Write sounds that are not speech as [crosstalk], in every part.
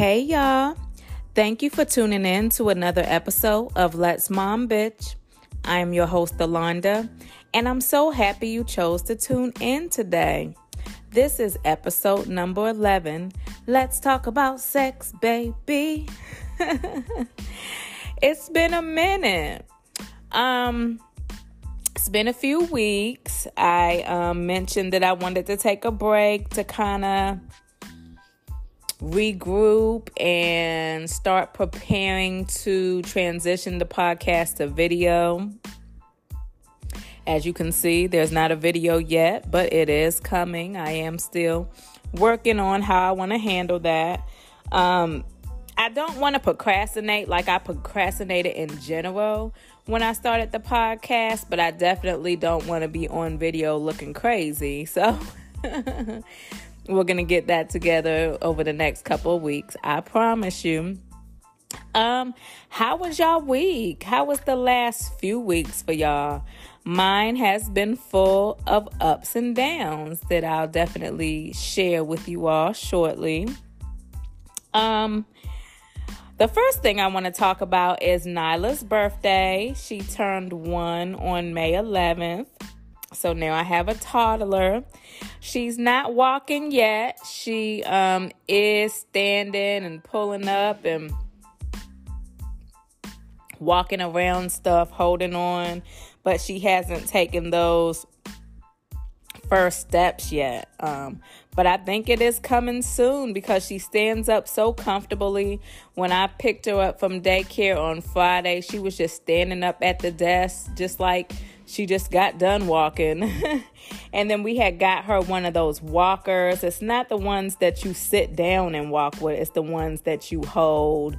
Hey, y'all. Thank you for tuning in to another episode of Let's Mom Bitch. I am your host, Alonda, and I'm so happy you chose to tune in today. This is episode number 11. Let's talk about sex, baby. [laughs] it's been a minute. Um, it's been a few weeks. I um, mentioned that I wanted to take a break to kind of regroup and start preparing to transition the podcast to video. As you can see, there's not a video yet, but it is coming. I am still working on how I want to handle that. Um, I don't want to procrastinate like I procrastinated in general when I started the podcast, but I definitely don't want to be on video looking crazy. So [laughs] we're going to get that together over the next couple of weeks. I promise you. Um, how was y'all week? How was the last few weeks for y'all? Mine has been full of ups and downs that I'll definitely share with you all shortly. Um, the first thing I want to talk about is Nyla's birthday. She turned one on May 11th. So now I have a toddler. She's not walking yet. She um, is standing and pulling up and walking around stuff, holding on, but she hasn't taken those first steps yet. Um, but I think it is coming soon because she stands up so comfortably. When I picked her up from daycare on Friday, she was just standing up at the desk, just like she just got done walking. [laughs] and then we had got her one of those walkers. It's not the ones that you sit down and walk with, it's the ones that you hold,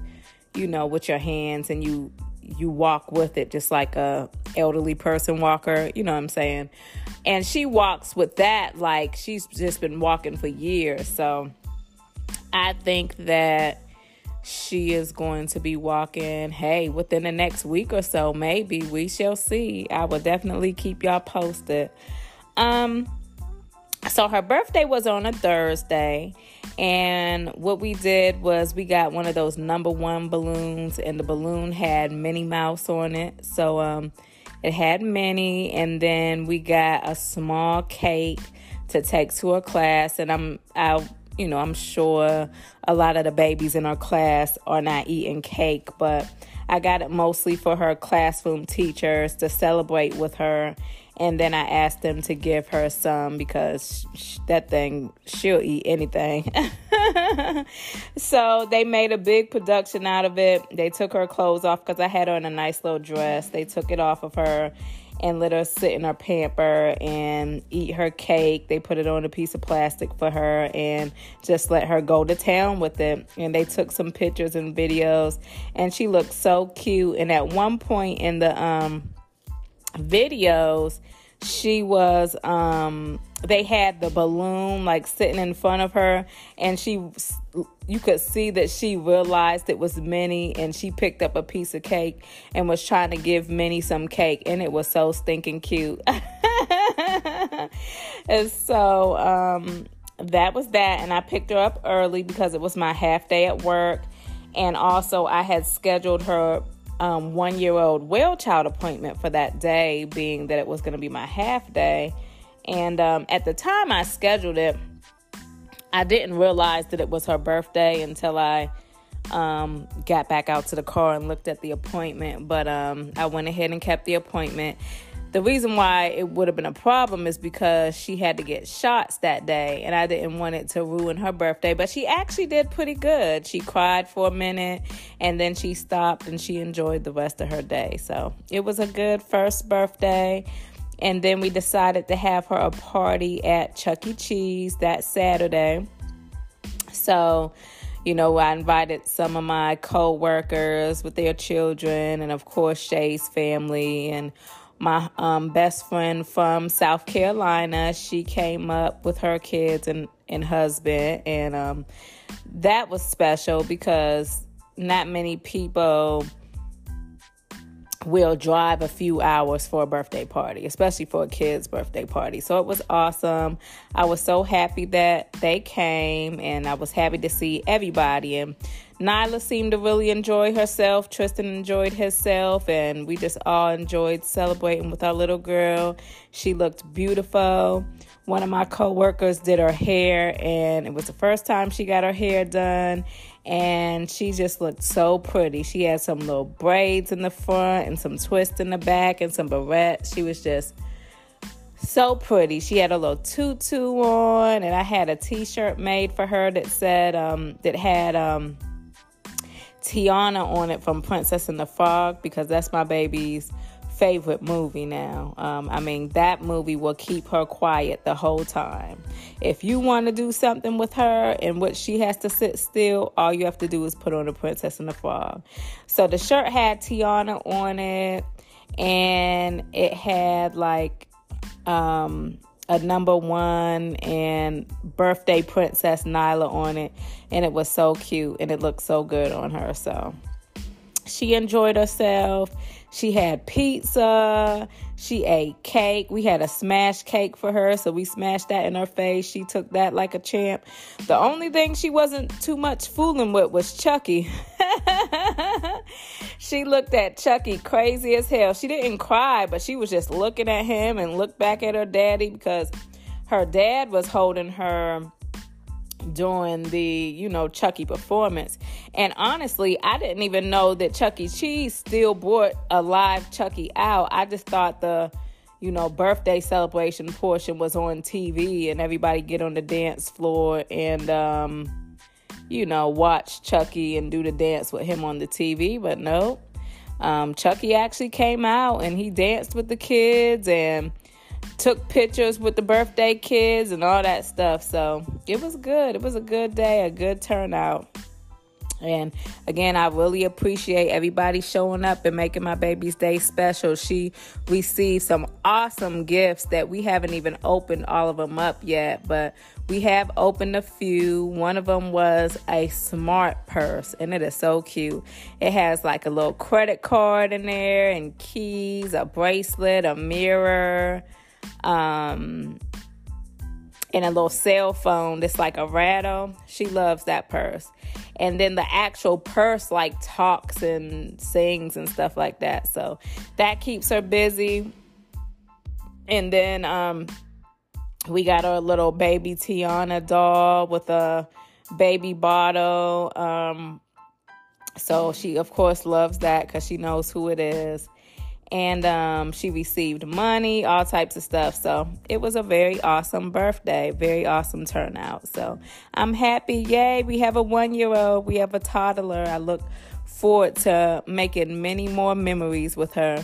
you know, with your hands and you you walk with it just like a elderly person walker, you know what I'm saying? And she walks with that like she's just been walking for years. So I think that she is going to be walking, hey, within the next week or so, maybe we shall see. I will definitely keep y'all posted. Um so her birthday was on a Thursday and what we did was we got one of those number 1 balloons and the balloon had Minnie Mouse on it. So um it had Minnie and then we got a small cake to take to her class and I'm I you know, I'm sure a lot of the babies in our class are not eating cake, but I got it mostly for her classroom teachers to celebrate with her. And then I asked them to give her some because sh- that thing, she'll eat anything. [laughs] so they made a big production out of it. They took her clothes off because I had her in a nice little dress. They took it off of her and let her sit in her pamper and eat her cake. They put it on a piece of plastic for her and just let her go to town with it. And they took some pictures and videos, and she looked so cute. And at one point in the um, videos, she was um they had the balloon like sitting in front of her and she you could see that she realized it was Minnie and she picked up a piece of cake and was trying to give Minnie some cake and it was so stinking cute. [laughs] and so um that was that and I picked her up early because it was my half day at work and also I had scheduled her um, one year old well child appointment for that day, being that it was going to be my half day. And um, at the time I scheduled it, I didn't realize that it was her birthday until I um, got back out to the car and looked at the appointment. But um, I went ahead and kept the appointment. The reason why it would have been a problem is because she had to get shots that day, and I didn't want it to ruin her birthday. But she actually did pretty good. She cried for a minute, and then she stopped and she enjoyed the rest of her day. So it was a good first birthday. And then we decided to have her a party at Chuck E. Cheese that Saturday. So, you know, I invited some of my co workers with their children, and of course, Shay's family and my um, best friend from South Carolina. She came up with her kids and, and husband, and um, that was special because not many people will drive a few hours for a birthday party, especially for a kid's birthday party. So it was awesome. I was so happy that they came and I was happy to see everybody. And Nyla seemed to really enjoy herself. Tristan enjoyed himself, and we just all enjoyed celebrating with our little girl. She looked beautiful. One of my coworkers did her hair, and it was the first time she got her hair done and she just looked so pretty. She had some little braids in the front and some twists in the back and some barrettes. She was just so pretty. She had a little tutu on, and I had a T-shirt made for her that said um, that had um, Tiana on it from Princess and the Frog because that's my baby's favorite movie now. Um, I mean, that movie will keep her quiet the whole time. If you want to do something with her and what she has to sit still, all you have to do is put on the Princess and the Frog. So the shirt had Tiana on it, and it had like um, a number one and birthday princess Nyla on it, and it was so cute and it looked so good on her. So she enjoyed herself. She had pizza. She ate cake. We had a smash cake for her, so we smashed that in her face. She took that like a champ. The only thing she wasn't too much fooling with was Chucky. [laughs] she looked at Chucky crazy as hell. She didn't cry, but she was just looking at him and looked back at her daddy because her dad was holding her during the, you know, Chucky performance. And honestly, I didn't even know that Chuck E. Cheese still brought a live Chucky out. I just thought the, you know, birthday celebration portion was on TV and everybody get on the dance floor and, um, you know, watch Chucky and do the dance with him on the TV. But no, um, Chucky actually came out and he danced with the kids and took pictures with the birthday kids and all that stuff. So it was good. It was a good day, a good turnout. And again, I really appreciate everybody showing up and making my baby's day special. She received some awesome gifts that we haven't even opened all of them up yet, but we have opened a few. One of them was a smart purse, and it is so cute. It has like a little credit card in there, and keys, a bracelet, a mirror um, and a little cell phone that's like a rattle. She loves that purse. And then the actual purse like talks and sings and stuff like that. So that keeps her busy. And then um we got our little baby Tiana doll with a baby bottle. Um so she of course loves that cuz she knows who it is and um, she received money, all types of stuff. So it was a very awesome birthday, very awesome turnout. So I'm happy. Yay, we have a one year old, we have a toddler. I look forward to making many more memories with her.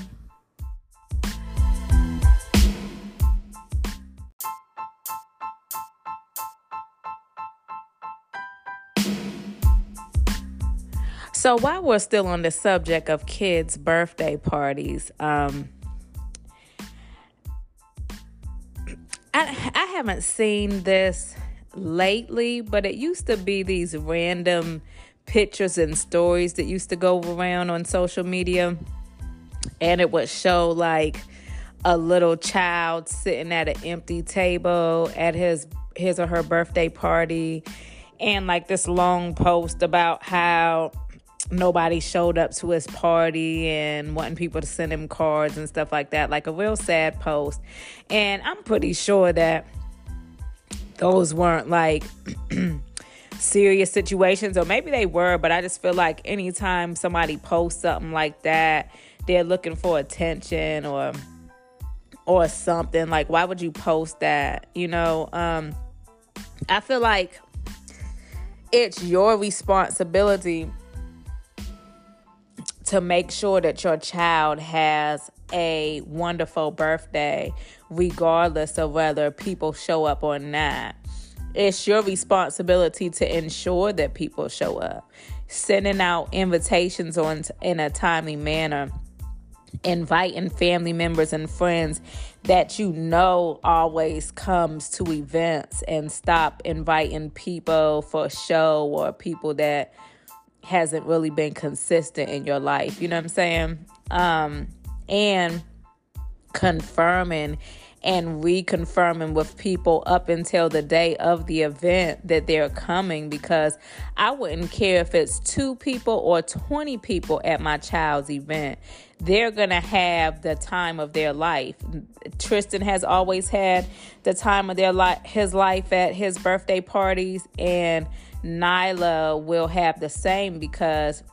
So while we're still on the subject of kids' birthday parties, um, I, I haven't seen this lately, but it used to be these random pictures and stories that used to go around on social media, and it would show like a little child sitting at an empty table at his his or her birthday party. And like this long post about how nobody showed up to his party and wanting people to send him cards and stuff like that. Like a real sad post. And I'm pretty sure that those weren't like [clears throat] serious situations, or maybe they were, but I just feel like anytime somebody posts something like that, they're looking for attention or or something. Like why would you post that? You know, um I feel like it's your responsibility to make sure that your child has a wonderful birthday, regardless of whether people show up or not. It's your responsibility to ensure that people show up. Sending out invitations on in a timely manner, inviting family members and friends that you know always comes to events and stop inviting people for show or people that hasn't really been consistent in your life. You know what I'm saying? Um, and confirming and reconfirming with people up until the day of the event that they're coming because I wouldn't care if it's two people or 20 people at my child's event. They're going to have the time of their life. Tristan has always had the time of their life his life at his birthday parties and Nyla will have the same because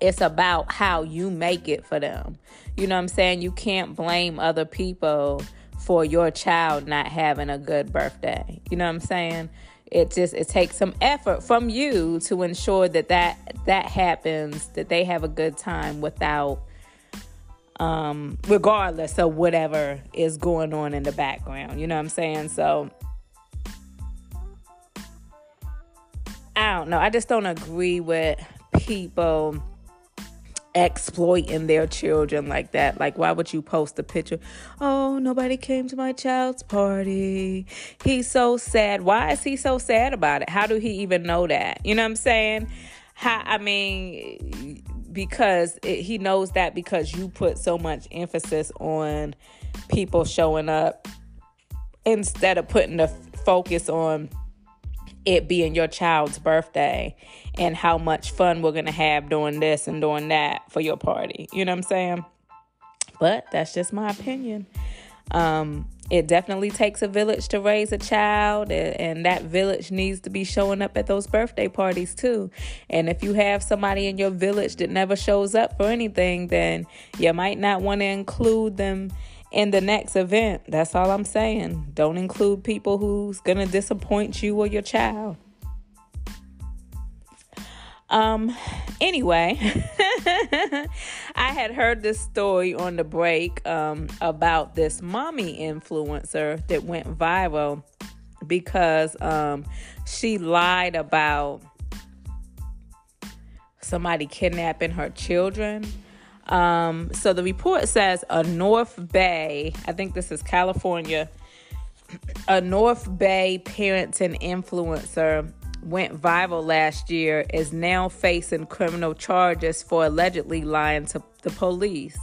it's about how you make it for them. You know what I'm saying? You can't blame other people for your child not having a good birthday. You know what I'm saying? It just it takes some effort from you to ensure that that that happens, that they have a good time without um regardless of whatever is going on in the background. You know what I'm saying? So I don't know. I just don't agree with people exploiting their children like that. Like, why would you post a picture? Oh, nobody came to my child's party. He's so sad. Why is he so sad about it? How do he even know that? You know what I'm saying? How, I mean, because it, he knows that because you put so much emphasis on people showing up instead of putting the focus on it being your child's birthday and how much fun we're going to have doing this and doing that for your party. You know what I'm saying? But that's just my opinion. Um, it definitely takes a village to raise a child, and that village needs to be showing up at those birthday parties too. And if you have somebody in your village that never shows up for anything, then you might not want to include them in the next event. That's all I'm saying. Don't include people who's going to disappoint you or your child. Um anyway, [laughs] I had heard this story on the break um about this mommy influencer that went viral because um she lied about somebody kidnapping her children um, so the report says a North Bay, I think this is California, a North Bay parenting influencer went viral last year is now facing criminal charges for allegedly lying to the police.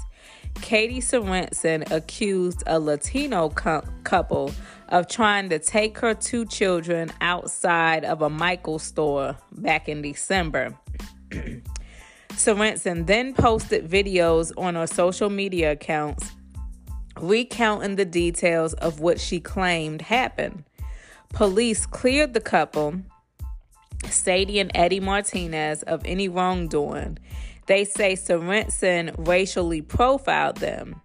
Katie Sorensen accused a Latino couple of trying to take her two children outside of a Michael store back in December. Sorensen then posted videos on her social media accounts recounting the details of what she claimed happened. Police cleared the couple, Sadie and Eddie Martinez, of any wrongdoing. They say Sorensen racially profiled them.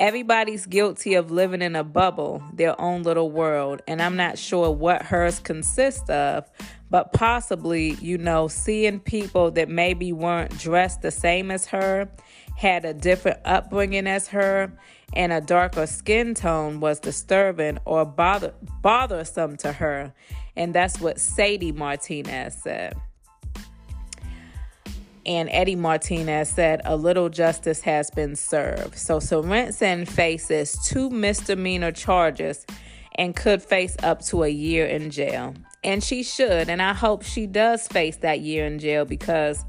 Everybody's guilty of living in a bubble, their own little world, and I'm not sure what hers consists of, but possibly, you know, seeing people that maybe weren't dressed the same as her, had a different upbringing as her, and a darker skin tone was disturbing or bother- bothersome to her. And that's what Sadie Martinez said. And Eddie Martinez said a little justice has been served. So Sorensen faces two misdemeanor charges and could face up to a year in jail. And she should. And I hope she does face that year in jail because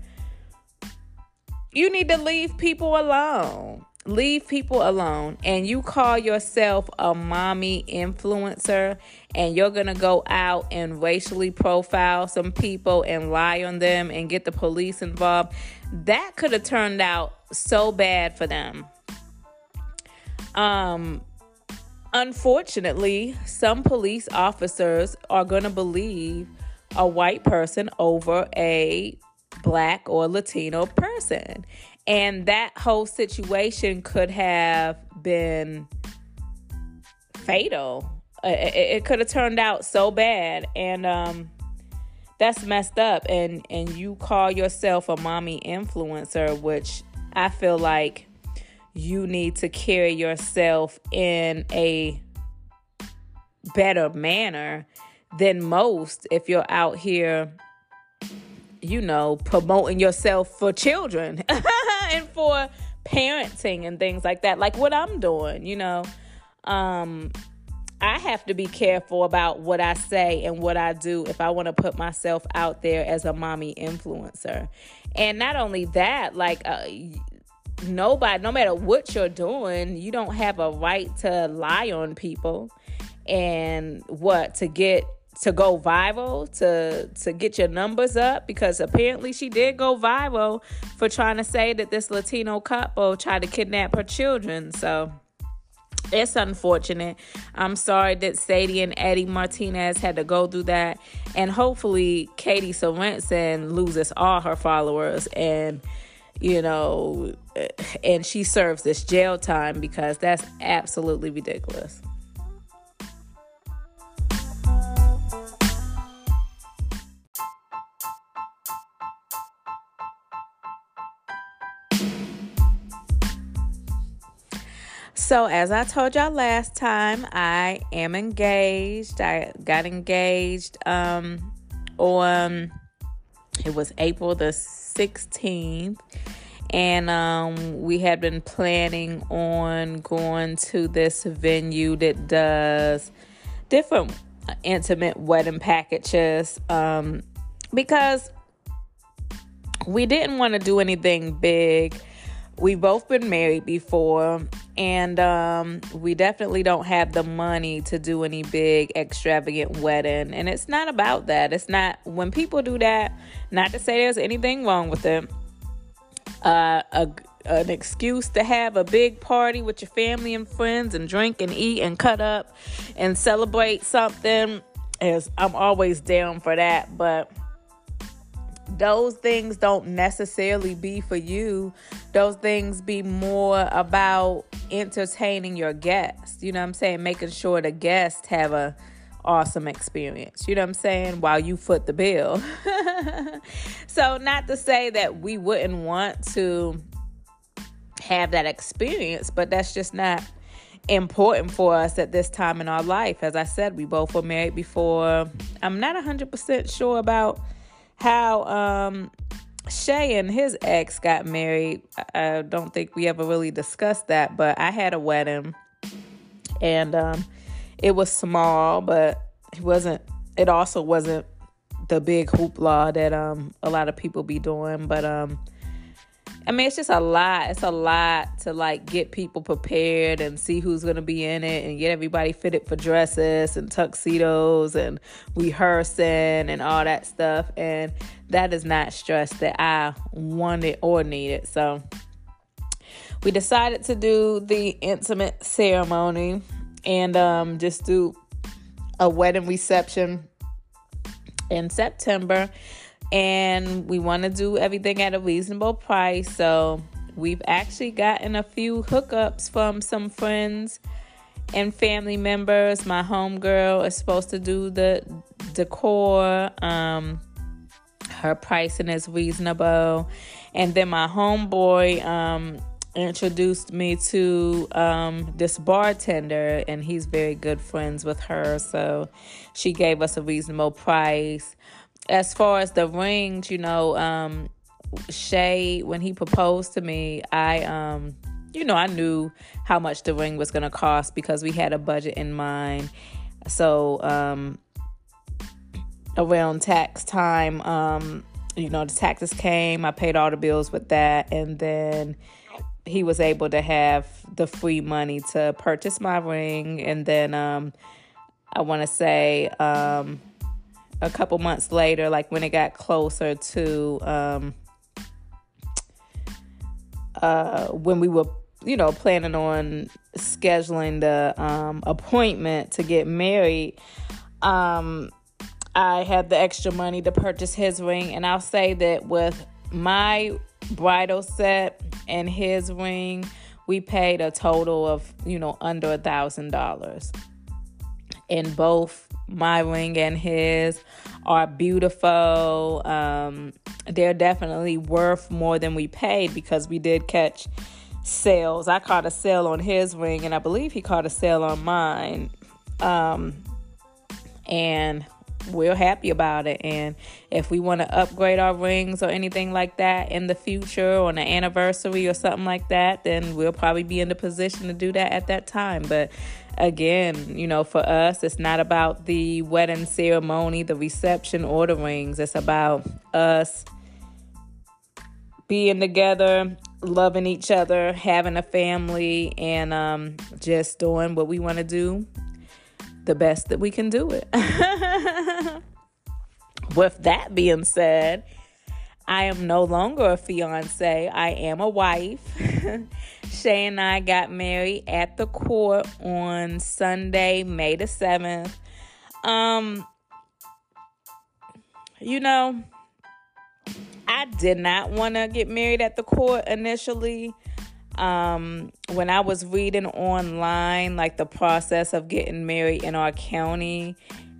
you need to leave people alone. Leave people alone. And you call yourself a mommy influencer and you're to go out and racially profile some people and lie on them and get the police involved. That could have turned out so bad for them. Um, Unfortunately, some police officers are to believe a white person over a black or Latino person. And that whole situation could have been fatal. It, could have turned out so bad. And um, that's messed up. And, and you call yourself a mommy influencer, which I feel like you need to carry yourself in a better manner than most if you're out here you know promoting yourself for children [laughs] for parenting and things like that like what I'm doing you know um I have to be careful about what I say and what I do if I want to put myself out there as a mommy influencer. And not only that, like uh, nobody, no matter what you're doing, you don't have a right to lie on people and what to get to go viral to to get your numbers up because apparently she did go viral for trying to say that this Latino couple tried to kidnap her children. So it's unfortunate. I'm sorry that Sadie and Eddie Martinez had to go through that. And hopefully Katie Sorensen loses all her followers and you know and she serves this jail time because that's absolutely ridiculous. So, as I told y'all last time, I am engaged. I got engaged um, on it was April the 16th, and um, we had been planning on going to this venue that does different intimate wedding packages um, because we didn't want to do anything big. We've both been married before, and um, we definitely don't have the money to do any big extravagant wedding and it's not about that. It's not when people do that not to say there's anything wrong with it uh, a, an excuse to have a big party with your family and friends and drink and eat and cut up and celebrate something is i'm always down for that but those things don't necessarily be for you. Those things be more about entertaining your guests. You know what I'm saying? Making sure the guests have a awesome experience. You know what I'm saying? While you foot the bill. [laughs] so not to say that we wouldn't want to have that experience, but that's just not important for us at this time in our life. As I said, we both were married before. I'm not 100% sure about how um, Shay and his ex got married. I don't think we ever really discussed that, but I had a wedding and um, it was small, but it wasn't, it also wasn't the big hoopla that um, a lot of people be doing. But um, I mean, it's just a lot. It's a lot to like get people prepared and see who's going to be in it and get everybody fitted for dresses and tuxedos and rehearsing and all that stuff. And that is not stress that I wanted or needed. So we decided to do the intimate ceremony and um, just do a wedding reception in September and we want to do everything at a reasonable price. So we've actually gotten a few hookups from some friends and family members. My homegirl is supposed to do the decor. Um, her pricing is reasonable. And then my homeboy um, introduced me to um, this bartender, and he's very good friends with her. So she gave us a reasonable price as far as the rings, you know, um, Shay, when he proposed to me, I, um, you know, I knew how much the ring was going to cost because we had a budget in mind. So, um, around tax time, um, you know, the taxes came, I paid all the bills with that, and then he was able to have the free money to purchase my ring. And then, um, I want to say, um, a couple months later, like when it got closer to um, uh, when we were, you know, planning on scheduling the um, appointment to get married, um, I had the extra money to purchase his ring. And I'll say that with my bridal set and his ring, we paid a total of, you know, under a thousand dollars in both my ring and his are beautiful. Um, they're definitely worth more than we paid because we did catch sales. I caught a sale on his ring, and I believe he caught a sale on mine. Um, and we're happy about it. And if we want to upgrade our rings or anything like that in the future on an anniversary or something like that, then we'll probably be in the position to do that at that time. But again, you know, for us, it's not about the wedding ceremony, the reception, or the rings. It's about us being together loving each other, having a family, and um, just doing what we want to do the best that we can do it. [laughs] With that being said, I am no longer a fiance. I am a wife. [laughs] Shay and I got married at the court on Sunday, May the 7th. Um, you know, I did not want to get married at the court initially. Um, when I was reading online, like the process of getting married in our county,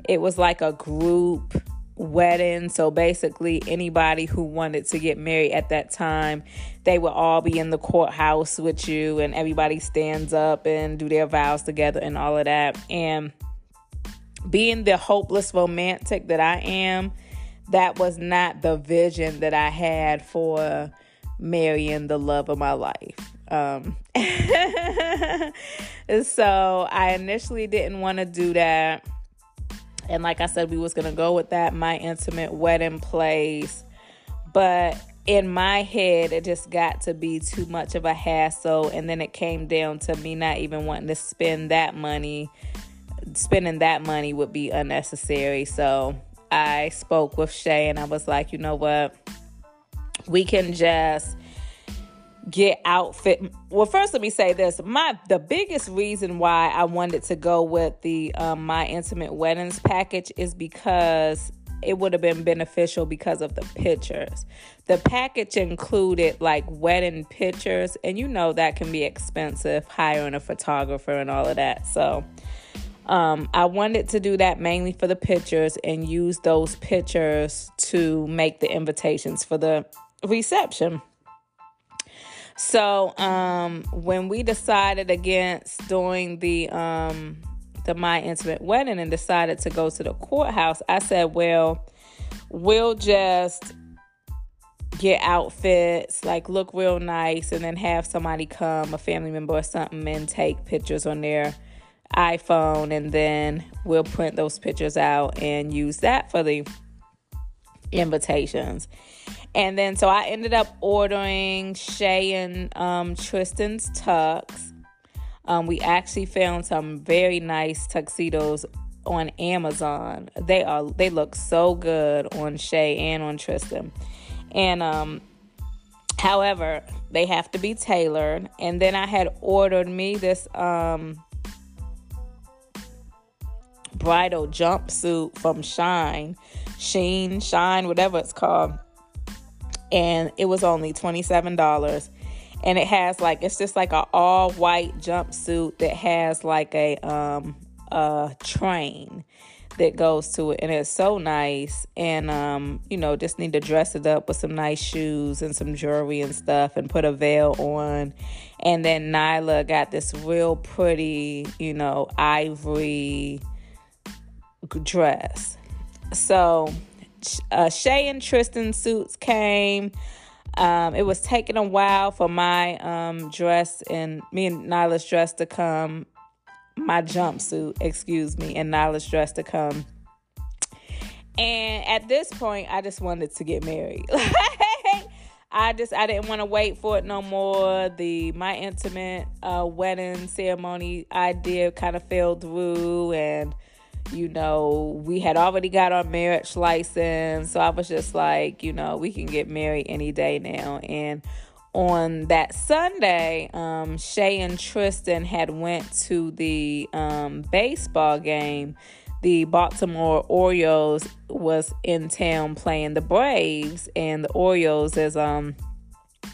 it was like a group wedding. So basically, anybody who wanted to get married at that time, they would all be in the courthouse with you, and everybody stands up and do their vows together and all of that. And being the hopeless romantic that I am, that was not the vision that I had for marrying the love of my life. Um, [laughs] so I initially didn't want to do that. And like I said, we was gonna go with that my intimate wedding place. But in my head, it just got to be too much of a hassle. And then it came down to me not even wanting to spend that money. Spending that money would be unnecessary. So I spoke with Shay and I was like, you know what? We can just get outfit. Well first let me say this. My the biggest reason why i wanted to go with the um, my intimate weddings package is because it would have been beneficial because of the pictures. The package included like wedding pictures and you know that can be expensive hiring a photographer and all of that. So um, I wanted to do that mainly for the pictures and use those pictures to make the invitations for the reception. So um, when we decided against doing the um, the my intimate wedding and decided to go to the courthouse, I said, well, we'll just get outfits, like look real nice, and then have somebody come, a family member or something, and take pictures on their iPhone, and then we'll print those pictures out and use that for the invitations. And then so I ended up ordering Shay and um, Tristan's tux. Um, we actually found some very nice tuxedos on Amazon. They are they look so good on Shay and on Tristan. And um however, they have to be tailored. And then I had ordered me this um bridal jumpsuit from Shine, Sheen, Shine, whatever it's called and it was only $27 and it has like it's just like a all white jumpsuit that has like a um a train that goes to it and it's so nice. And um you know just need to dress it up with some nice shoes and some jewelry and stuff and put a veil on. And then Nyla got this real pretty you know ivory dress. So uh, Shay and Tristan suits came. Um, it was taking a while for my um, dress and me and Nyla's dress to come. My jumpsuit, excuse me, and Nyla's dress to come. And at this point, I just wanted to get married. [laughs] I just I didn't want to wait for it no more. The my intimate uh, wedding ceremony idea kind of fell through, and you know, we had already got our marriage license. So I was just like, you know, we can get married any day now. And on that Sunday, um, Shay and Tristan had went to the um, baseball game. The Baltimore Orioles was in town playing the Braves, and the Orioles is um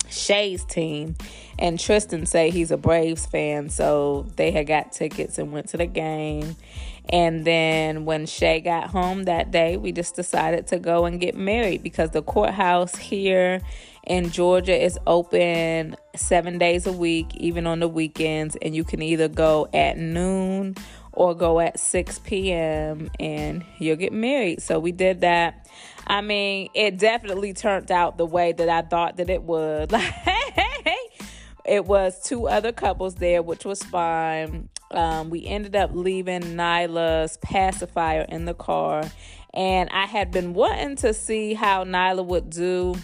Shay's team, and Tristan say he's a Braves fan, so they had got tickets and went to the game. And then when Shay got home that day, we just decided to go and get married because the courthouse here in Georgia is open seven days a week, even on the weekends. And you can either go at noon or go at 6 p.m. and you'll get married. So we did that. I mean, it definitely turned out the way that I thought that it would. [laughs] it was two other couples there, which was fine. Um, we ended up leaving Nyla's pacifier in the car, and I had been wanting to see how Nyla would do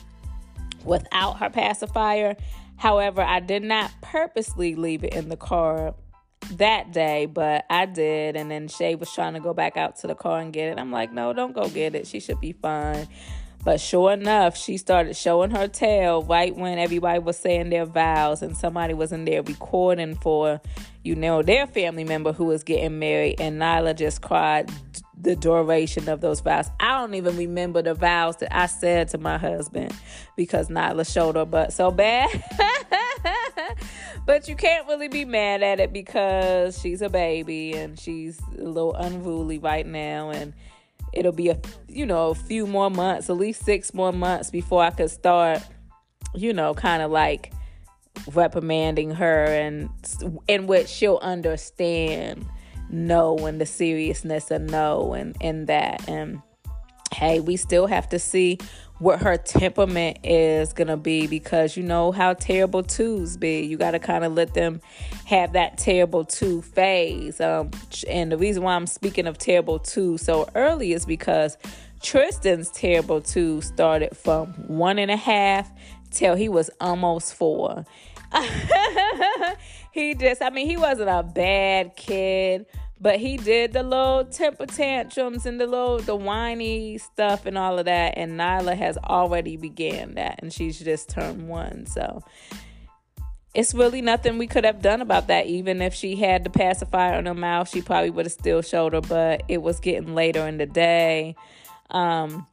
without her pacifier. However, I did not purposely leave it in the car that day, but I did. And then Shay was trying to go back out to the car and get it. I'm like, no, don't go get it. She should be fine. But sure enough, she started showing her tail right when everybody was saying their vows and somebody was in there recording for, you know, their family member who was getting married. And Nyla just cried the duration of those vows. I don't even remember the vows that I said to my husband because Nyla showed her butt so bad. [laughs] but you can't really be mad at it because she's a baby and she's a little unruly right now and it'll be a you know a few more months at least six more months before i could start you know kind of like reprimanding her and in which she'll understand no and the seriousness of no and and that. And hey we still have to see what her temperament is gonna be because you know how terrible twos be. You gotta kind of let them have that terrible two phase. Um, and the reason why I'm speaking of terrible two so early is because Tristan's terrible two started from one and a half till he was almost four. [laughs] he just, I mean, he wasn't a bad kid but he did the little temper tantrums and the little the whiny stuff and all of that. And Nyla has already began that, and she's just turned one. So it's really nothing we could have done about that. Even if she had the pacifier in her mouth, she probably would have still showed her. But it was getting later in the day. Um,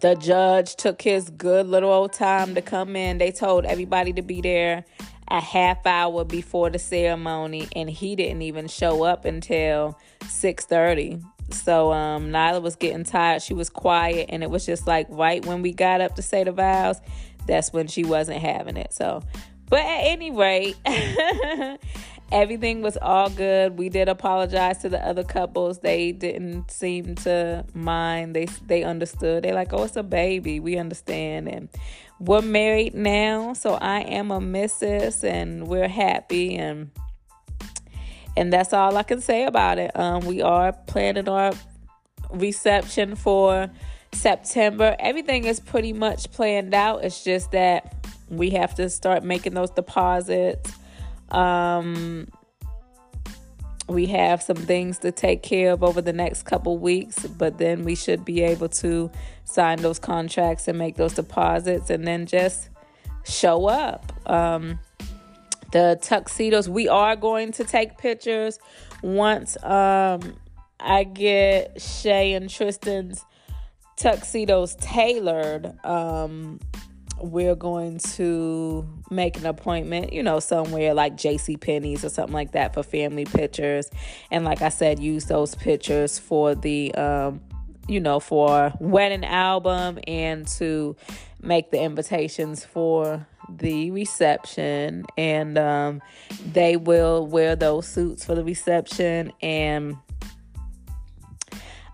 the judge took his good little old time to come in. They told everybody to be there a half hour before the ceremony and he didn't even show up until 6:30. So um Nyla was getting tired. She was quiet and it was just like right when we got up to say the vows, that's when she wasn't having it. So but at any rate, [laughs] everything was all good. We did apologize to the other couples. They didn't seem to mind. They they understood. They're like, "Oh, it's a baby. We understand." And we're married now, so I am a missus and we're happy and and that's all I can say about it. Um, we are planning our reception for September. Everything is pretty much planned out. It's just that we have to start making those deposits. Um, we have some things to take care of over the next couple weeks, but then we should be able to sign those contracts and make those deposits and then just show up. Um, the tuxedos, we are going to take pictures once um, I get Shay and Tristan's tuxedos tailored. Um, we're going to make an appointment, you know, somewhere like JC Penney's or something like that for family pictures. And like I said, use those pictures for the um, you know, for wedding album and to make the invitations for the reception and um, they will wear those suits for the reception and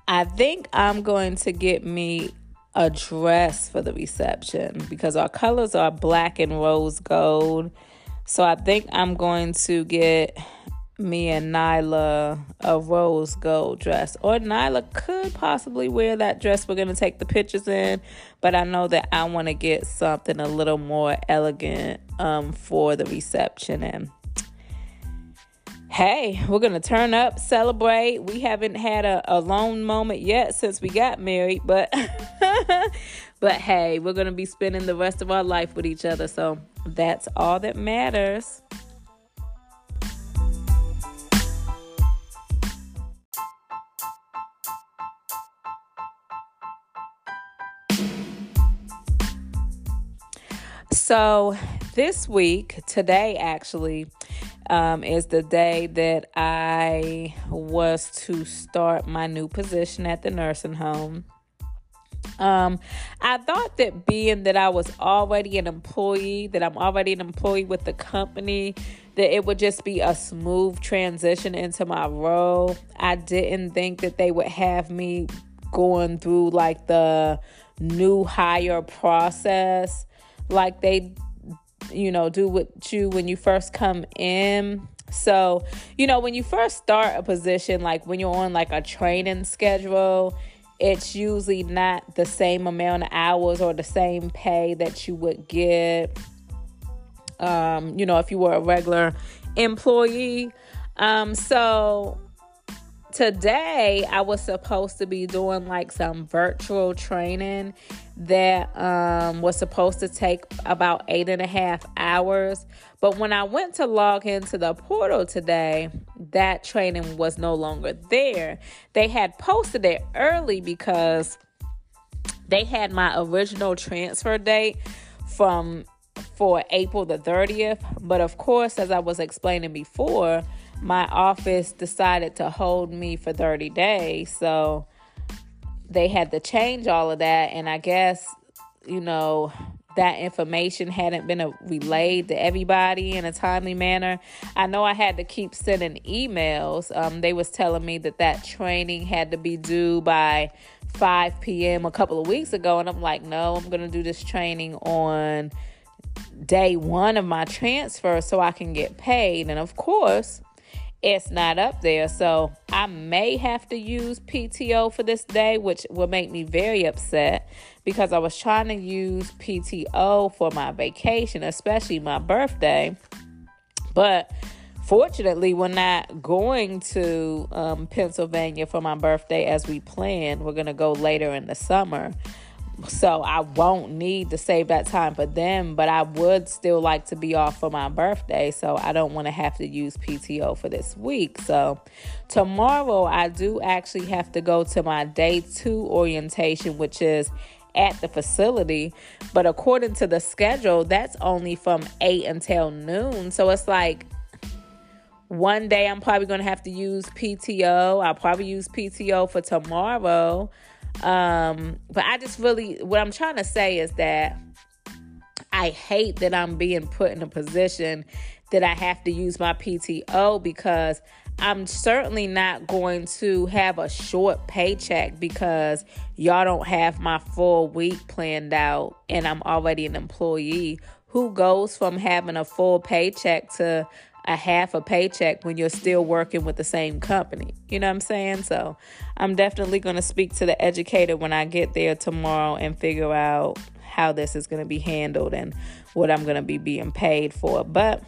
I think I'm going to get me a dress for the reception because our colors are black and rose gold. So I think I'm going to get me and Nyla a rose gold dress. Or Nyla could possibly wear that dress we're going to take the pictures in, but I know that I want to get something a little more elegant um, for the reception and hey, we're going to turn up, celebrate. We haven't had a, a lone moment yet since we got married, but [laughs] but hey, we're going to be spending the rest of our life with each other. So that's all that matters. So, this week, today actually, um, is the day that I was to start my new position at the nursing home. Um, I thought that being that I was already an employee, that I'm already an employee with the company, that it would just be a smooth transition into my role. I didn't think that they would have me going through like the new hire process like they you know, do with you when you first come in. So, you know, when you first start a position, like when you're on like a training schedule, it's usually not the same amount of hours or the same pay that you would get Um, you know, if you were a regular employee. Um, so today I was supposed to be doing like some virtual training that um, was supposed to take about eight and a half hours. But when I went to log into the portal today, that training was no longer there. They had posted it early because they had my original transfer date from for April the 30th. But of course, as I was explaining before, my office decided to hold me for 30 days. So they had to change all of that. And I guess, you know, that information hadn't been relayed to everybody in a timely manner. I know I had to keep sending emails. Um, they was telling me that that training had to be due by 5 p.m. a couple of weeks ago, and I'm like, no, I'm gonna do this training on day one of my transfer so I can get paid. And of course, it's not up there. So I may have to use PTO for this day, which will make me very upset because I was trying to use PTO for my vacation, especially my birthday. But fortunately, we're not going to um, Pennsylvania for my birthday as we planned. We're going to go later in the summer so I won't need to save that time for them, but I would still like to be off for my birthday, so I don't want to have to use PTO for this week. So tomorrow I do actually have to go to my day 2 orientation which is at the facility, but according to the schedule, that's only from 8 until noon. So it's like one day I'm probably going to have to use PTO. I'll probably use PTO for tomorrow. Um, but I just really, what I'm trying to say is that I hate that I'm being put in a position that I have to use my PTO because I'm certainly not going to have a short paycheck because y'all don't have my full week planned out and I'm already an employee. Who goes from having a full paycheck to a half a paycheck when you're still working with the same company. You know what I'm saying? So I'm definitely going to speak to the educator when I get there tomorrow and figure out how this is going to be handled and what I'm going to be being paid for. But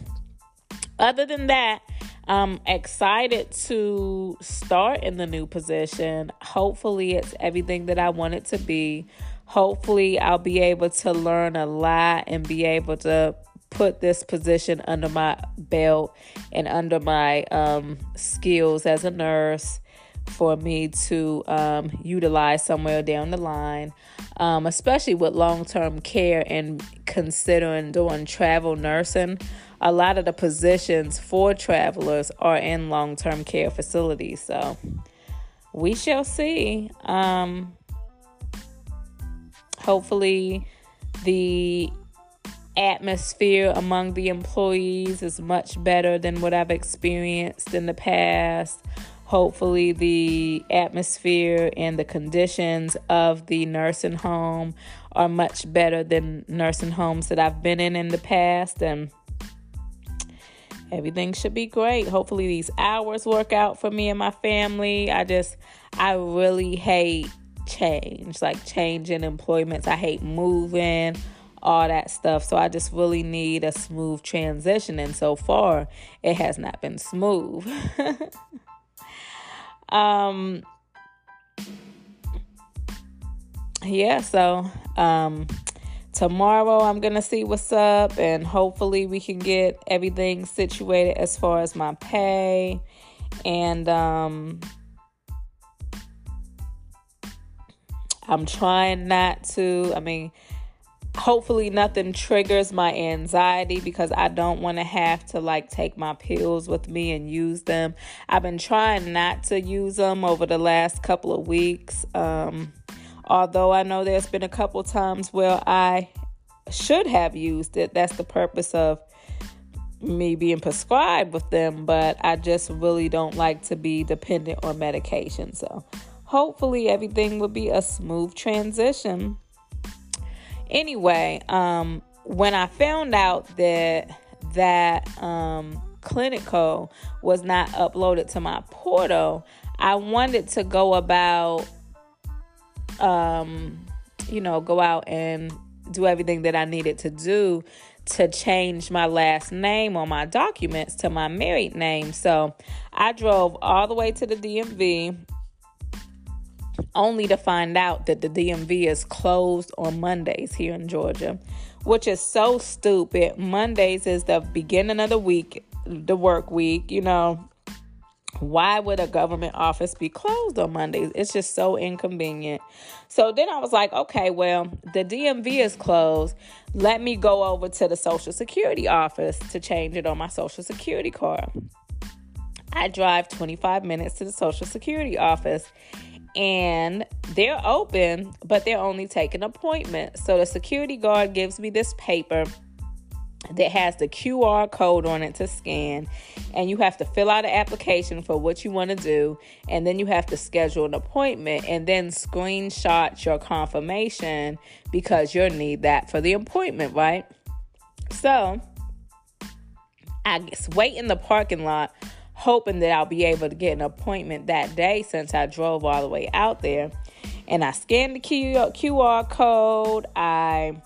other than that, I'm excited to start in the new position. Hopefully, it's everything that I want it to be. Hopefully, I'll be able to learn a lot and be able to put this position under my belt and under my um, skills as a nurse for me to um, utilize somewhere down the line, um, especially with long term care and considering doing travel nursing. A lot of the positions for travelers are in long term care facilities. So we shall see. Um, hopefully, the atmosphere among the employees is much better than what I've experienced in the past. Hopefully, the atmosphere and the conditions of the nursing home are much better than nursing homes that I've been in in the past. And everything should be great. Hopefully, these hours work out for me and my family. I just, I really hate change, like changing employments. I hate moving all that stuff. So I just really need a smooth transition. And so far, it has not been smooth. [laughs] um, yeah, so um, tomorrow I'm going to see what's up and hopefully we can get everything situated as far as my pay. And um, I'm trying not to, I mean, hopefully nothing triggers my anxiety because I don't want to have to like take my pills with me and use them. I've been trying not to use them over the last couple of weeks. Um, although I know there's been a couple times where I should have used it. That's the purpose of me being prescribed with them, but I just really don't like to be dependent on medication. So hopefully everything will be a smooth transition. Anyway, um, when I found out that that um, Clinico was not uploaded to my portal, I wanted to go about, um, you know, go out and do everything that I needed to do to change my last name on my documents to my married name. So I drove all the way to the DMV only to find out that the DMV is closed on Mondays here in Georgia, which is so stupid. Mondays is the beginning of the week, the work week, you know. Why would a government office be closed on Mondays? It's just so inconvenient. So then I was like, okay, well, the DMV is closed. Let me go over to the Social Security office to change it on my Social Security card. I drive 25 minutes to the Social Security office and they're open, but they're only taking appointments. So the security guard gives me this paper that has the QR code on it to scan, and you have to fill out an application for what you want to do, and then you have to schedule an appointment and then screenshot your confirmation because you'll need that for the appointment, right? So I wait in the parking lot hoping that I'll be able to get an appointment that day since I drove all the way out there. And I scanned the QR code, I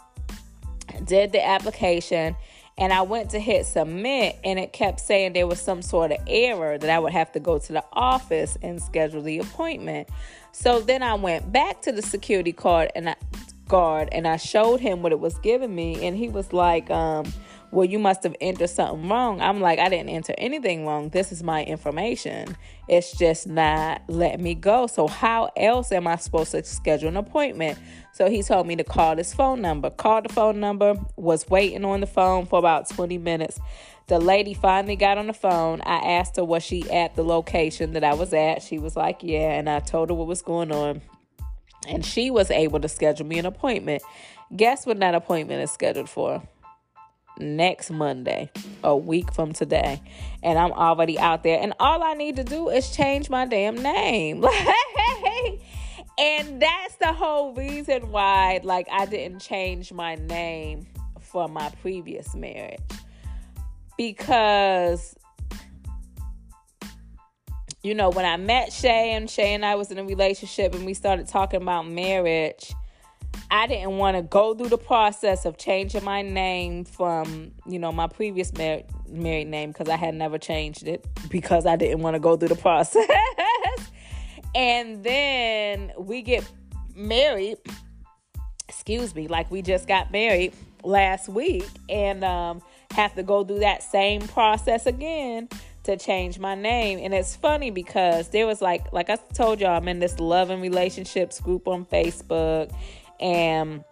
did the application, and I went to hit submit, and it kept saying there was some sort of error that I would have to go to the office and schedule the appointment. So then I went back to the security card and I, guard and I showed him what it was giving me, and he was like, um, well, you must have entered something wrong. I'm like, I didn't enter anything wrong. This is my information. It's just not letting me go. So, how else am I supposed to schedule an appointment? So, he told me to call this phone number. Called the phone number, was waiting on the phone for about 20 minutes. The lady finally got on the phone. I asked her, was she at the location that I was at? She was like, yeah. And I told her what was going on. And she was able to schedule me an appointment. Guess what that appointment is scheduled for? Next Monday, a week from today. And I'm already out there. And all I need to do is change my damn name. [laughs] and that's the whole reason why like I didn't change my name for my previous marriage. Because you know, when I met Shay and Shay and I was in a relationship and we started talking about marriage, I didn't want to go through the process of changing my name from, you know, my previous mar- married name because I had never changed it because I didn't want to go through the [laughs] process. and then we get married, excuse me, like we just got married last week and um, have to go through that same process again to change my name. And it's funny because there was like, like I told y'all, I'm in this love and relationships group on Facebook and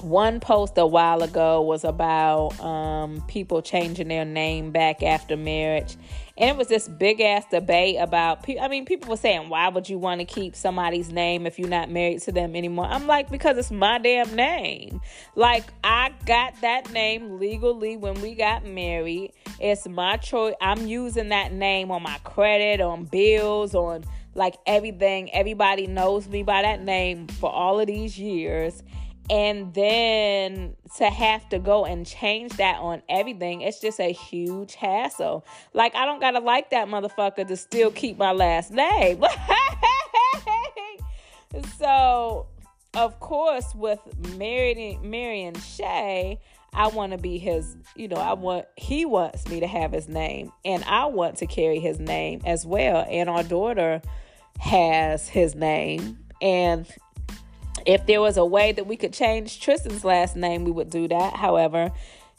one post a while ago was about um, people changing their name back after marriage. And it was this big ass debate about, I mean, people were saying, why would you want to keep somebody's name if you're not married to them anymore? I'm like, because it's my damn name. Like, I got that name legally when we got married. It's my choice. I'm using that name on my credit, on bills, on like everything. Everybody knows me by that name for all of these years. And then to have to go and change that on everything, it's just a huge hassle. Like, I don't gotta like that motherfucker to still keep my last name. [laughs] so, of course, with marrying, marrying Shay, I want to be his, you know, I want, he wants me to have his name, and I want to carry his name as well. And our daughter, has his name. And if there was a way that we could change Tristan's last name, we would do that. However,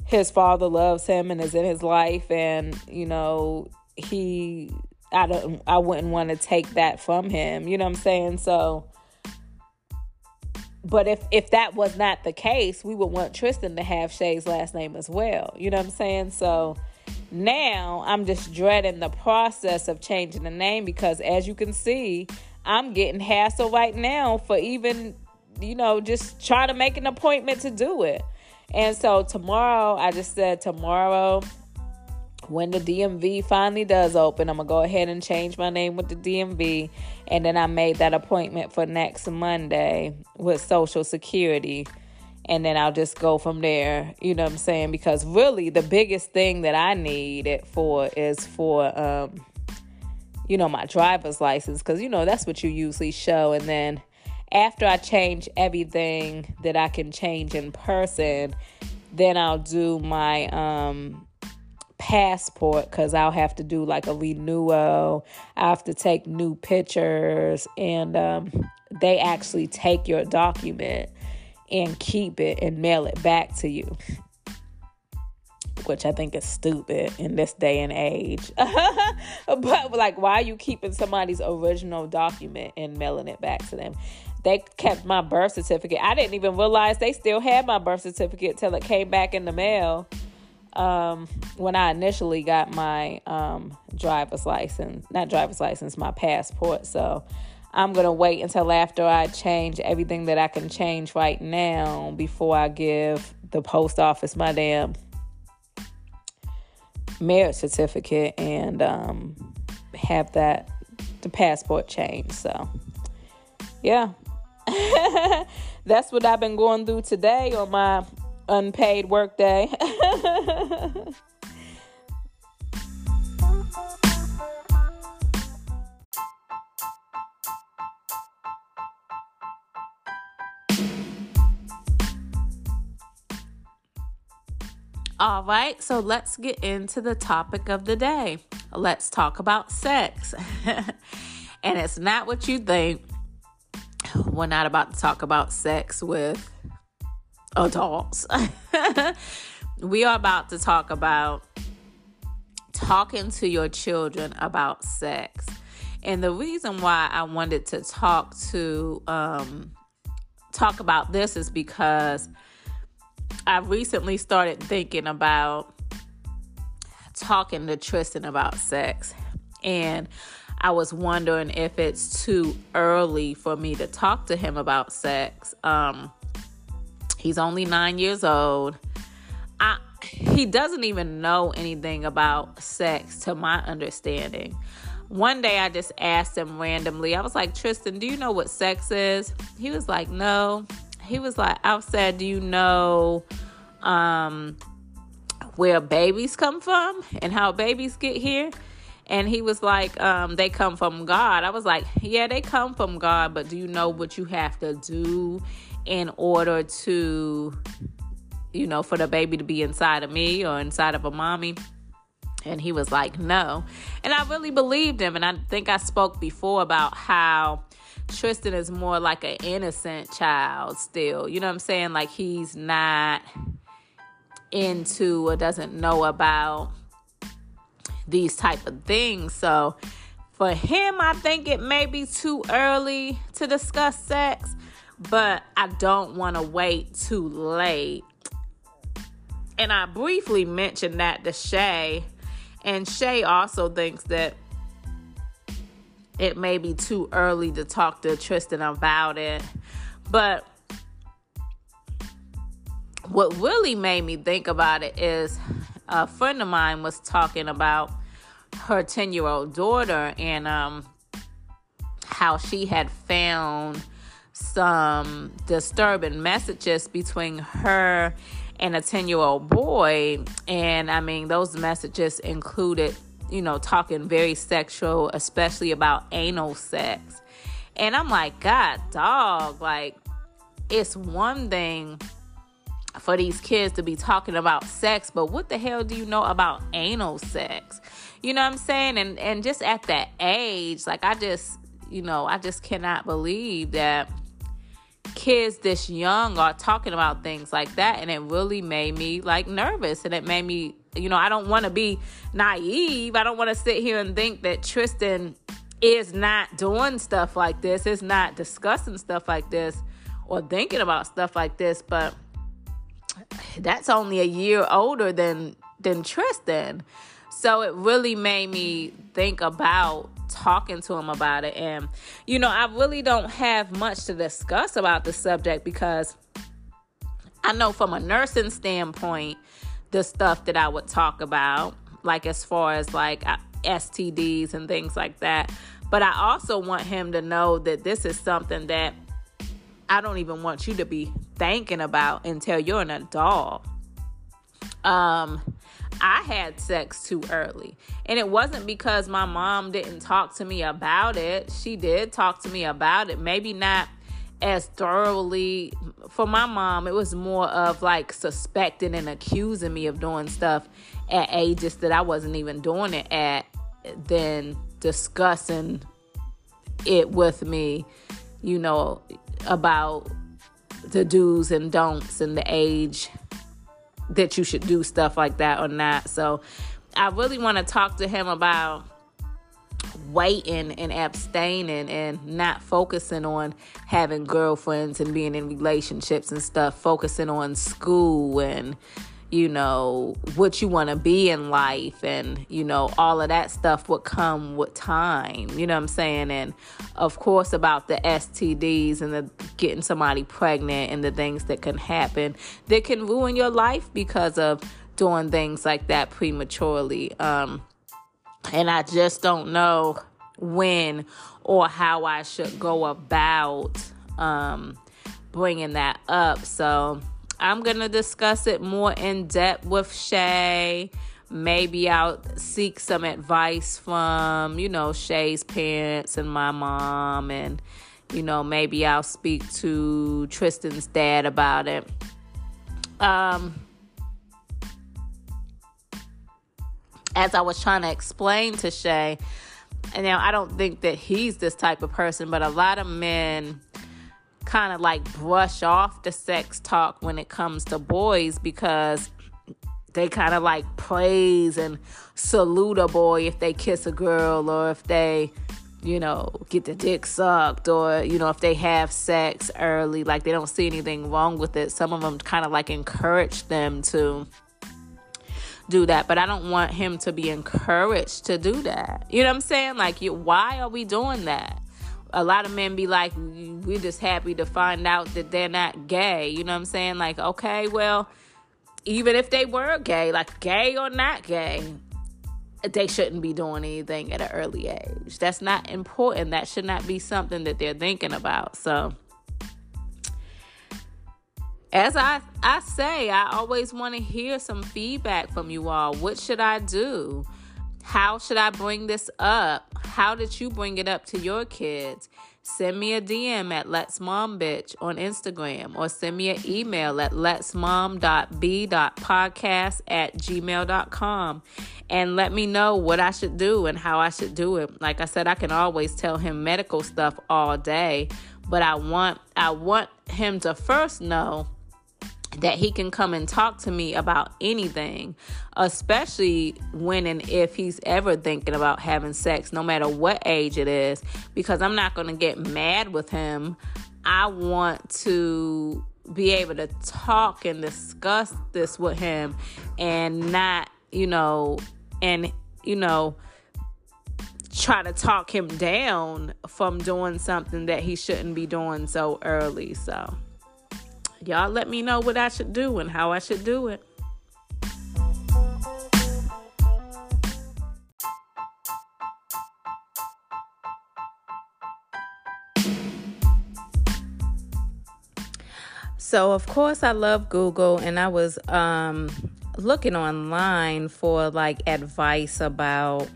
his father loves him and is in his life, and you know, he I don't I wouldn't want to take that from him. You know what I'm saying? So but if if that was not the case, we would want Tristan to have Shay's last name as well. You know what I'm saying? So now I'm just dreading the process of changing the name because, as you can see, I'm getting hassle right now for even, you know, just trying to make an appointment to do it. And so tomorrow, I just said tomorrow, when the DMV finally does open, I'm gonna go ahead and change my name with the DMV. And then I made that appointment for next Monday with Social Security and then I'll just go from there. You know what I'm saying? Because really, the biggest thing that I need it for is for, um, you know, my driver's license, because you know that's what you usually show. And then after I change everything that I can change in person, then I'll do my um passport because I'll have to do like a renewal. I have to take new pictures, and um, they actually take your document and keep it and mail it back to you. Which I think is stupid in this day and age. [laughs] but, like, why are you keeping somebody's original document and mailing it back to them? They kept my birth certificate. I didn't even realize they still had my birth certificate till it came back in the mail um, when I initially got my um, driver's license, not driver's license, my passport. So I'm going to wait until after I change everything that I can change right now before I give the post office my damn marriage certificate and um, have that the passport changed. So, yeah. [laughs] That's what I've been going through today on my unpaid work day. [laughs] All right, so let's get into the topic of the day. Let's talk about sex. [laughs] and it's not what you think. We're not about to talk about sex with adults. [laughs] we are about to talk about talking to your children about sex. And the reason why I wanted to talk to um, talk about this is because I recently started thinking about talking to Tristan about sex. And I was wondering if it's too early for me to talk to him about sex. Um, He's only nine years old. I, he doesn't even know anything about sex, to my understanding. One day I just asked him randomly, I was like, Tristan, do you know what sex is? He was like, no. He was like, I said, do you know um, where babies come from and how babies get here? And he was like, um, they come from God. I was like, yeah, they come from God, but do you know what you have to do in order to, you know, for the baby to be inside of me or inside of a mommy? And he was like, no. And I really believed him. And I think I spoke before about how Tristan is more like an innocent child still. You know what I'm saying? Like he's not into or doesn't know about these type of things. So for him, I think it may be too early to discuss sex but I don't want to wait too late. And I briefly mentioned that to Shay, and Shay also thinks that it may be too early to talk to Tristan about it. But what really made me think about it is a friend of mine was talking about her 10 year old daughter and um, how she had found some disturbing messages between her and a 10 year old boy. And I mean, those messages included, you know, talking very sexual, especially about anal sex. And I'm like, God, dog, like, it's one thing for these kids to be talking about sex, but what the hell do you know about anal sex? You know what I'm saying? And and just at that age, like I just, you know, I just cannot believe that kids this young are talking about things like that and it really made me like nervous and it made me you know i don't want to be naive i don't want to sit here and think that tristan is not doing stuff like this is not discussing stuff like this or thinking about stuff like this but that's only a year older than than tristan so it really made me think about talking to him about it. And, you know, I really don't have much to discuss about the subject because I know from a nursing standpoint, the stuff that I would talk about, like as far as like STDs and things like that. But I also want him to know that this is something that I don't even want you to be thinking about until you're an adult. Um, I had sex too early. And it wasn't because my mom didn't talk to me about it. She did talk to me about it. Maybe not as thoroughly for my mom it was more of like suspecting and accusing me of doing stuff at ages that I wasn't even doing it at than discussing it with me you know about the do's and don'ts and the age that you should do stuff like that or not. So I really want to talk to him about waiting and abstaining and not focusing on having girlfriends and being in relationships and stuff, focusing on school and you know what you want to be in life and you know all of that stuff would come with time you know what i'm saying? And of course about the stds and the getting somebody pregnant and the things that can happen that can ruin your life because of doing things like that prematurely. Um and I just don't know when or how I should go about um, bringing that up. So I'm going to discuss it more in depth with Shay. Maybe I'll seek some advice from, you know, Shay's parents and my mom. And, you know, maybe I'll speak to Tristan's dad about it. Um, as I was trying to explain to Shay, and now I don't think that he's this type of person, but a lot of men kind of like brush off the sex talk when it comes to boys because they kind of like praise and salute a boy if they kiss a girl or if they you know get the dick sucked or you know if they have sex early. Like they don't see anything wrong with it. Some of them kind of like encourage them to do that, but I don't want him to be encouraged to do that. You know what I'm saying? Like, you, why are we doing that? A lot of men be like, we're just happy to find out that they're not gay. You know what I'm saying? Like, okay, well, even if they were gay, like gay or not gay, they shouldn't be doing anything at an early age. That's not important. That should not be something that they're thinking about. So, as I, I say, I always want to hear some feedback from you all. What should I do? How should I bring this up? How did you bring it up to your kids? Send me a DM at Let's Mom Bitch on Instagram or send me an email at letsmom.b.podcast at gmail.com and let me know what I should do and how I should do it. Like I said, I can always tell him medical stuff all day, but I want I want him to first know that he can come and talk to me about anything, especially when and if he's ever thinking about having sex, no matter what age it is, because I'm not going to get mad with him. I want to be able to talk and discuss this with him and not, you know, and, you know, try to talk him down from doing something that he shouldn't be doing so early. So. Y'all let me know what I should do and how I should do it. So, of course, I love Google, and I was um, looking online for like advice about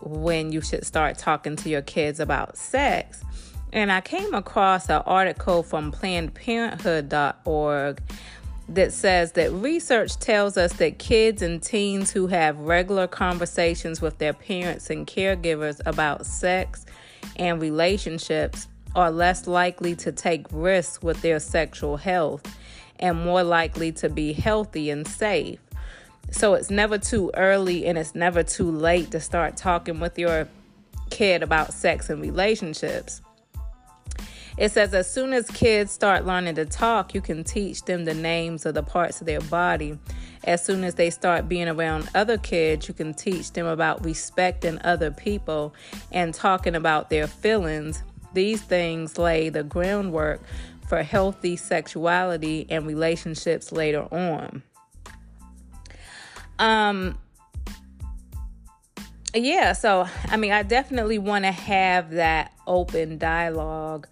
when you should start talking to your kids about sex. And I came across an article from PlannedParenthood.org that says that research tells us that kids and teens who have regular conversations with their parents and caregivers about sex and relationships are less likely to take risks with their sexual health and more likely to be healthy and safe. So it's never too early and it's never too late to start talking with your kid about sex and relationships. It says as soon as kids start learning to talk, you can teach them the names of the parts of their body. As soon as they start being around other kids, you can teach them about respecting other people and talking about their feelings. These things lay the groundwork for healthy sexuality and relationships later on. Um, yeah, so I mean, I definitely want to have that open dialogue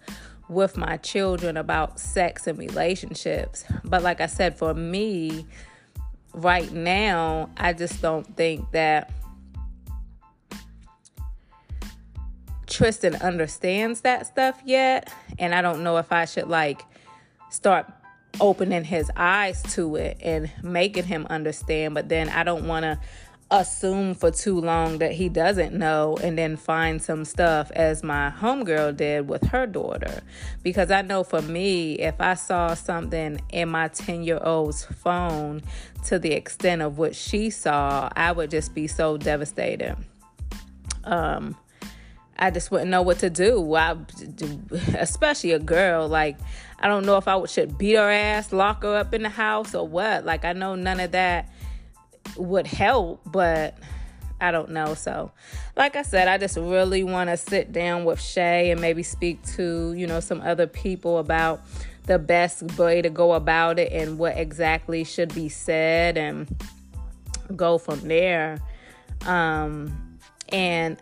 with my children about sex and relationships. But like I said, for me, right now, I just don't think that Tristan understands that stuff yet. And I don't know if I should like start opening his eyes to it and making him understand. But then I don't want to assume for too long that he doesn't know and then find some stuff as my homegirl did with her daughter. Because I know for me, if I saw something in my 10 year old's phone to the extent of what she saw, I would just be so devastated. Um, I just wouldn't know what to do. I, especially a girl, like I don't know if I should beat her ass, lock her up in the house, or what. Like I know none of that would help, but I don't know. So, like I said, I just really want to sit down with Shay and maybe speak to you know some other people about the best way to go about it and what exactly should be said and go from there. Um, and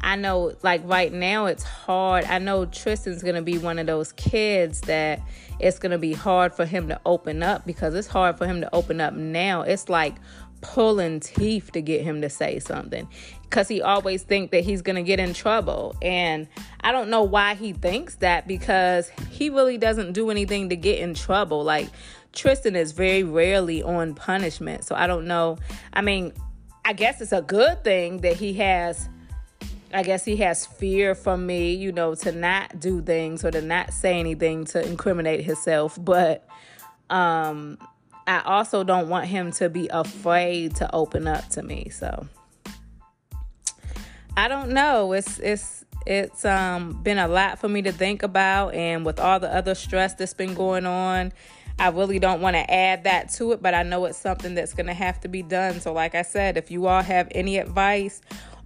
I know, like right now, it's hard. I know Tristan's gonna be one of those kids that it's gonna be hard for him to open up because it's hard for him to open up now. It's like pulling teeth to get him to say something. Because he always think that he's gonna get in trouble. And i don't know why he thinks that because he really doesn't do anything to get in trouble. Like tristan is very rarely on punishment. So i don't know. I mean i guess it's a good thing that he has I guess he has fear from me, you know, to not do things or to not say anything to incriminate himself. But um, I also don't want him to be afraid to open up to me. So I don't know. It's it's it's um been a lot for me to think about and with all the other stress that's been going on I really don't want to add that to it, but I know it's something that's going to have to be done. So, like I said, if you all have any advice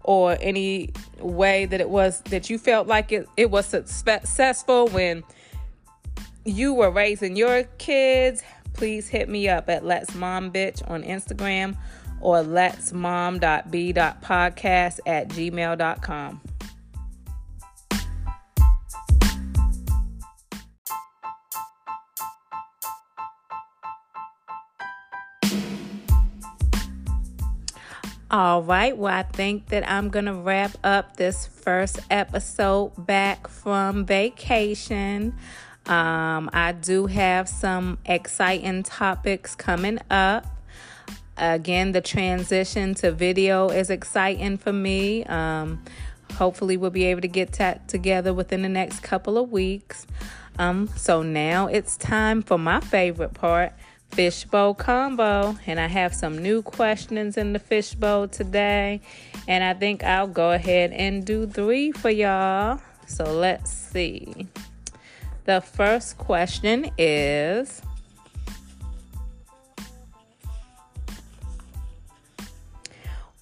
or any way that it was that you felt like it, it was successful when you were raising your kids, please hit me up at Let's Mom Bitch on Instagram or Let's Mom.b.podcast at gmail.com. All right, well, I think that I'm going to wrap up this first episode back from vacation. Um, I do have some exciting topics coming up. Again, the transition to video is exciting for me. Um, hopefully, we'll be able to get that together within the next couple of weeks. Um, so now it's time for my favorite part fishbowl combo. And I have some new questions in the fishbowl today. And I think I'll go ahead and do three for y'all. So let's see. The first question is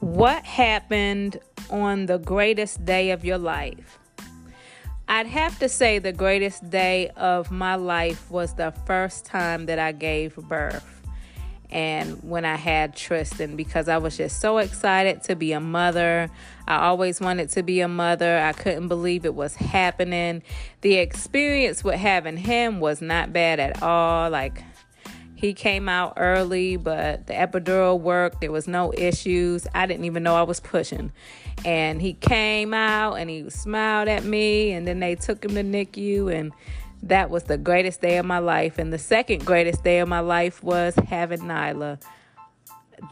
What happened on the greatest day of your life? I'd have to say the greatest day of my life was the first time that I gave birth. And when I had Tristan, because I was just so excited to be a mother. I always wanted to be a mother. I couldn't believe it was happening. The experience with having him was not bad at all. Like, he came out early, but the epidural worked. There was no issues. I didn't even know I was pushing. And he came out and he smiled at me. And then they took him to NICU. And that was the greatest day of my life. And the second greatest day of my life was having Nyla.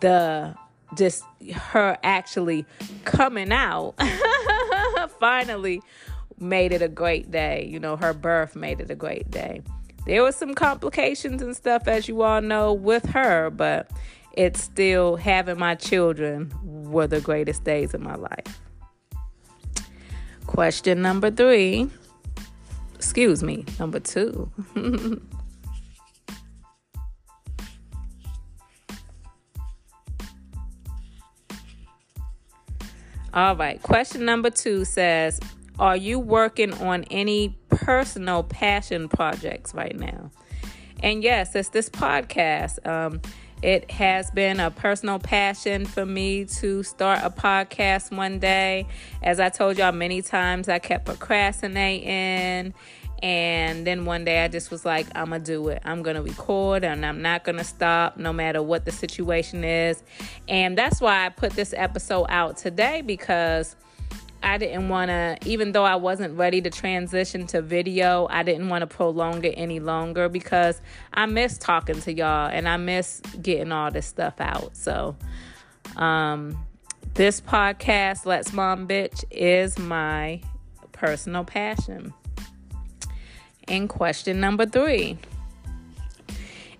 The just her actually coming out [laughs] finally made it a great day. You know, her birth made it a great day. There was some complications and stuff, as you all know, with her, but it's still having my children were the greatest days of my life. Question number three. Excuse me, number two. [laughs] All right. Question number two says Are you working on any personal passion projects right now. And yes, it's this podcast. Um, it has been a personal passion for me to start a podcast one day. As I told y'all many times, I kept procrastinating. And then one day I just was like, I'm going to do it. I'm going to record and I'm not going to stop no matter what the situation is. And that's why I put this episode out today because I didn't want to, even though I wasn't ready to transition to video, I didn't want to prolong it any longer because I miss talking to y'all and I miss getting all this stuff out. So, um, this podcast, Let's Mom Bitch, is my personal passion. And question number three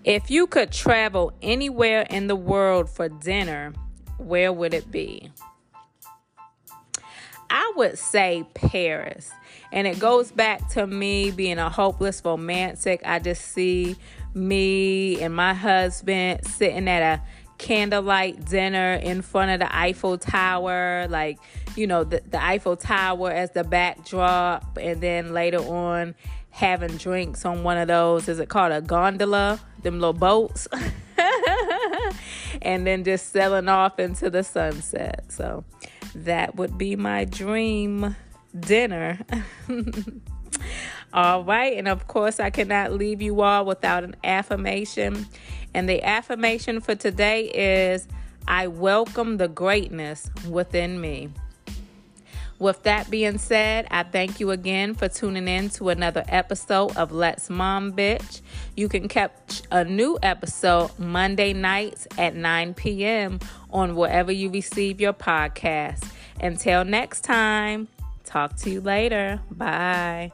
If you could travel anywhere in the world for dinner, where would it be? I would say Paris. And it goes back to me being a hopeless romantic. I just see me and my husband sitting at a candlelight dinner in front of the Eiffel Tower, like, you know, the, the Eiffel Tower as the backdrop, and then later on having drinks on one of those, is it called a gondola? Them little boats. [laughs] and then just sailing off into the sunset. So that would be my dream dinner. [laughs] all right. And of course, I cannot leave you all without an affirmation. And the affirmation for today is I welcome the greatness within me. With that being said, I thank you again for tuning in to another episode of Let's Mom Bitch. You can catch a new episode Monday nights at 9 p.m. on wherever you receive your podcast. Until next time, talk to you later. Bye.